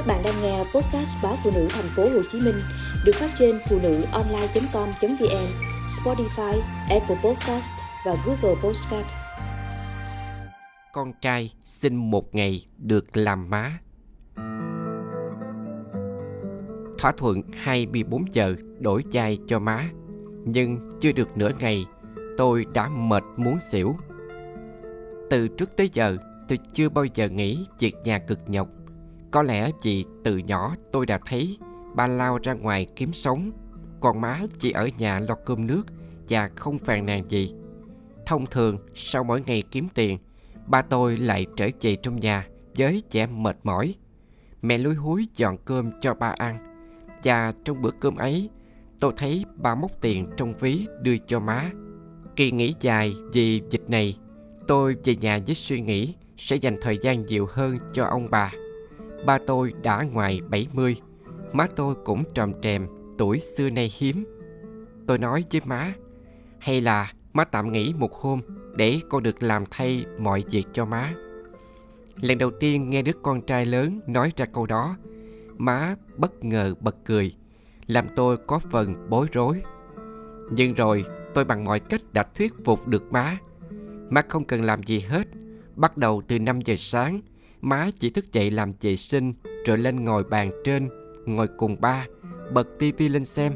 Các bạn đang nghe podcast báo phụ nữ thành phố Hồ Chí Minh được phát trên phụ nữ online.com.vn, Spotify, Apple Podcast và Google Podcast. Con trai xin một ngày được làm má. Thỏa thuận 24 giờ đổi chai cho má, nhưng chưa được nửa ngày, tôi đã mệt muốn xỉu. Từ trước tới giờ, tôi chưa bao giờ nghĩ việc nhà cực nhọc có lẽ vì từ nhỏ tôi đã thấy ba lao ra ngoài kiếm sống, còn má chỉ ở nhà lo cơm nước và không phàn nàn gì. Thông thường, sau mỗi ngày kiếm tiền, ba tôi lại trở về trong nhà với vẻ mệt mỏi. Mẹ lúi húi dọn cơm cho ba ăn. Và trong bữa cơm ấy, tôi thấy ba móc tiền trong ví đưa cho má. Kỳ nghỉ dài vì dịch này, tôi về nhà với suy nghĩ sẽ dành thời gian nhiều hơn cho ông bà. Ba tôi đã ngoài 70 Má tôi cũng trầm trèm Tuổi xưa nay hiếm. Tôi nói với má, Hay là má tạm nghỉ một hôm Để con được làm thay mọi việc cho má. Lần đầu tiên nghe đứa con trai lớn nói ra câu đó, Má bất ngờ bật cười, Làm tôi có phần bối rối. Nhưng rồi tôi bằng mọi cách đã thuyết phục được má. Má không cần làm gì hết, Bắt đầu từ 5 giờ sáng Má chỉ thức dậy làm vệ sinh, Rồi lên ngồi bàn trên, Ngồi cùng ba, Bật tivi lên xem.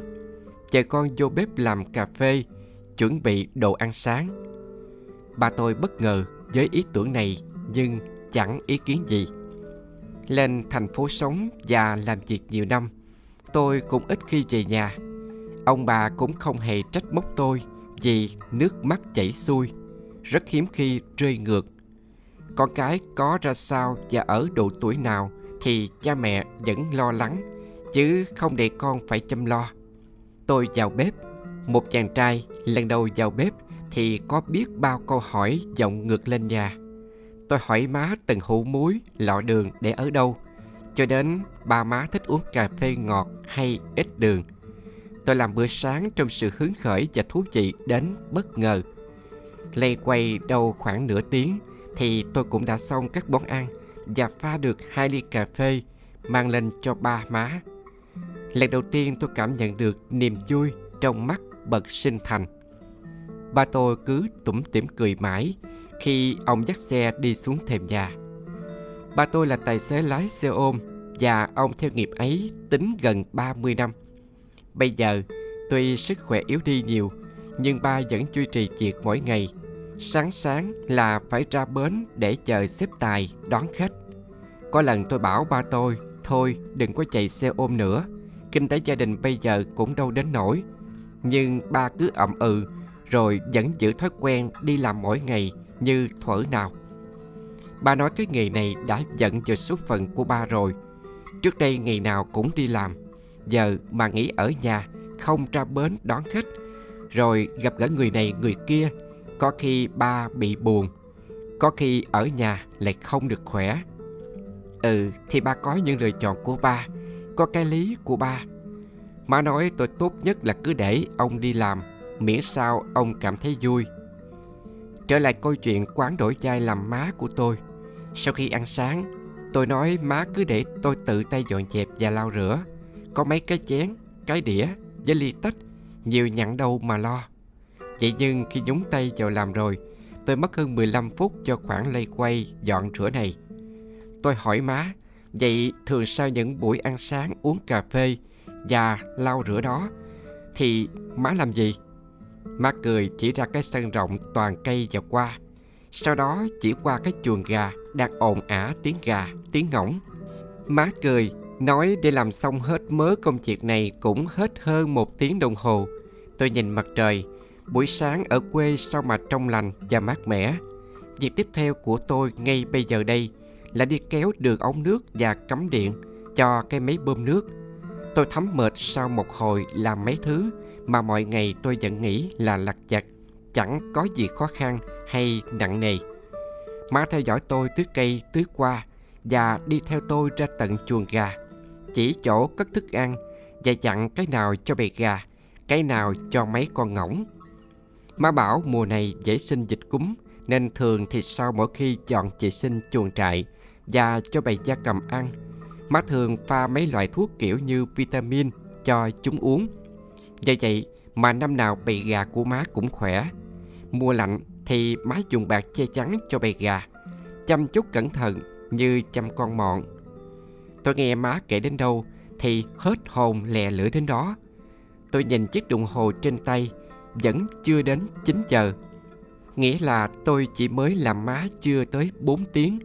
Chờ con vô bếp làm cà phê, Chuẩn bị đồ ăn sáng. Ba tôi bất ngờ với ý tưởng này, Nhưng chẳng ý kiến gì. Lên thành phố sống và làm việc nhiều năm, Tôi cũng ít khi về nhà. Ông bà cũng không hề trách móc tôi Vì nước mắt chảy xuôi. Rất hiếm khi rơi ngược con cái có ra sao và ở độ tuổi nào thì cha mẹ vẫn lo lắng, chứ không để con phải chăm lo. Tôi vào bếp, một chàng trai lần đầu vào bếp thì có biết bao câu hỏi vọng ngược lên nhà. Tôi hỏi má từng hũ muối, lọ đường để ở đâu. Cho đến ba má thích uống cà phê ngọt hay ít đường. Tôi làm bữa sáng trong sự hứng khởi và thú vị đến bất ngờ. Lây quay đâu khoảng nửa tiếng thì tôi cũng đã xong các món ăn và pha được hai ly cà phê mang lên cho ba má. Lần đầu tiên tôi cảm nhận được niềm vui trong mắt bậc sinh thành. Ba tôi cứ tủm tỉm cười mãi khi ông dắt xe đi xuống thềm nhà. Ba tôi là tài xế lái xe ôm và ông theo nghiệp ấy tính gần 30 năm. Bây giờ, tuy sức khỏe yếu đi nhiều, nhưng ba vẫn duy trì việc mỗi ngày Sáng sáng là phải ra bến để chờ xếp tài đón khách. Có lần tôi bảo ba tôi, thôi đừng có chạy xe ôm nữa, kinh tế gia đình bây giờ cũng đâu đến nổi. Nhưng ba cứ ậm ừ, rồi vẫn giữ thói quen đi làm mỗi ngày như thuở nào. Ba nói cái nghề này đã giận cho số phận của ba rồi. Trước đây ngày nào cũng đi làm, giờ mà nghỉ ở nhà, không ra bến đón khách, rồi gặp gỡ người này người kia có khi ba bị buồn Có khi ở nhà lại không được khỏe. Ừ thì ba có những lựa chọn của ba Có cái lý của ba. Má nói tôi tốt nhất là cứ để ông đi làm Miễn sao ông cảm thấy vui. Trở lại câu chuyện quán đổi chai làm má của tôi. Sau khi ăn sáng Tôi nói má cứ để tôi tự tay dọn dẹp và lau rửa. Có mấy cái chén, cái đĩa với ly tách Nhiều nhặn đâu mà lo. Vậy nhưng khi nhúng tay vào làm rồi Tôi mất hơn 15 phút cho khoảng lây quay dọn rửa này. Tôi hỏi má Vậy thường sau những buổi ăn sáng uống cà phê Và lau rửa đó Thì má làm gì? Má cười chỉ ra cái sân rộng toàn cây và qua Sau đó chỉ qua cái chuồng gà Đang ồn ả tiếng gà, tiếng ngỗng. Má cười Nói để làm xong hết mớ công việc này Cũng hết hơn một tiếng đồng hồ. Tôi nhìn mặt trời Buổi sáng ở quê sao mà trong lành và mát mẻ. Việc tiếp theo của tôi ngay bây giờ đây là đi kéo đường ống nước và cắm điện cho cái máy bơm nước. Tôi thấm mệt sau một hồi làm mấy thứ mà mọi ngày tôi vẫn nghĩ là lặt vặt, chẳng có gì khó khăn hay nặng nề. Má theo dõi tôi tưới cây tưới qua và đi theo tôi ra tận chuồng gà, chỉ chỗ cất thức ăn và dặn cái nào cho bầy gà, cái nào cho mấy con ngỗng. Má bảo mùa này dễ sinh dịch cúm, nên thường thì sau mỗi khi dọn vệ sinh chuồng trại và cho bầy gia cầm ăn, Má thường pha mấy loại thuốc kiểu như vitamin cho chúng uống. Do vậy mà năm nào bầy gà của má cũng khỏe. Mùa lạnh thì má dùng bạc che chắn cho bầy gà. Chăm chút cẩn thận như chăm con mọn. Tôi nghe má kể đến đâu thì hết hồn lè lưỡi đến đó. Tôi nhìn chiếc đồng hồ trên tay vẫn chưa đến 9 giờ. Nghĩa là tôi chỉ mới làm má chưa tới 4 tiếng.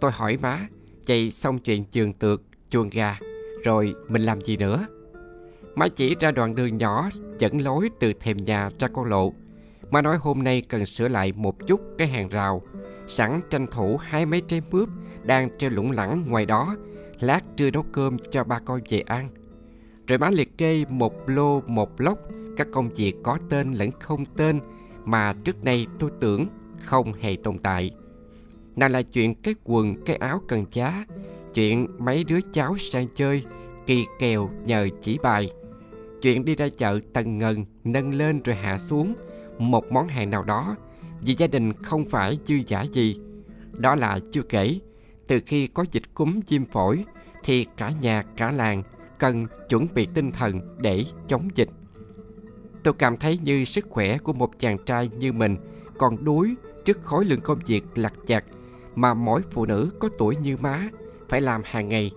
Tôi hỏi má, chạy xong chuyện trường tược, chuồng gà, rồi mình làm gì nữa? Má chỉ ra đoạn đường nhỏ dẫn lối từ thềm nhà ra con lộ. Má nói hôm nay cần sửa lại một chút cái hàng rào, sẵn tranh thủ hai mấy trái mướp đang treo lủng lẳng ngoài đó, lát trưa nấu cơm cho ba con về ăn. Rồi má liệt kê một lô một lốc các công việc có tên lẫn không tên mà trước nay tôi tưởng không hề tồn tại. Nào là chuyện cái quần, cái áo cần giá, chuyện mấy đứa cháu sang chơi, kỳ kèo nhờ chỉ bài, chuyện đi ra chợ tầng ngần nâng lên rồi hạ xuống một món hàng nào đó vì gia đình không phải dư giả gì. Đó là chưa kể, từ khi có dịch cúm chim phổi thì cả nhà cả làng cần chuẩn bị tinh thần để chống dịch. Tôi cảm thấy như sức khỏe của một chàng trai như mình còn đuối trước khối lượng công việc lặt vặt mà mỗi phụ nữ có tuổi như má phải làm hàng ngày.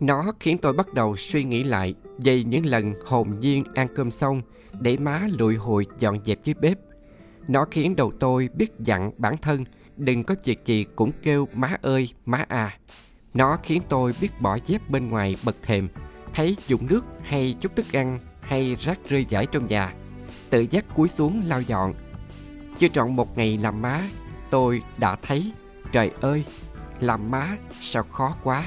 Nó khiến tôi bắt đầu suy nghĩ lại về những lần hồn nhiên ăn cơm xong để má lụi hồi dọn dẹp dưới bếp. Nó khiến đầu tôi biết dặn bản thân đừng có việc gì cũng kêu má ơi, má à. Nó khiến tôi biết bỏ dép bên ngoài bật thềm, thấy dụng nước hay chút thức ăn hay rác rơi rải trong nhà, tự dắt cúi xuống lau dọn. Chưa trọn một ngày làm má, tôi đã thấy, trời ơi, làm má sao khó quá.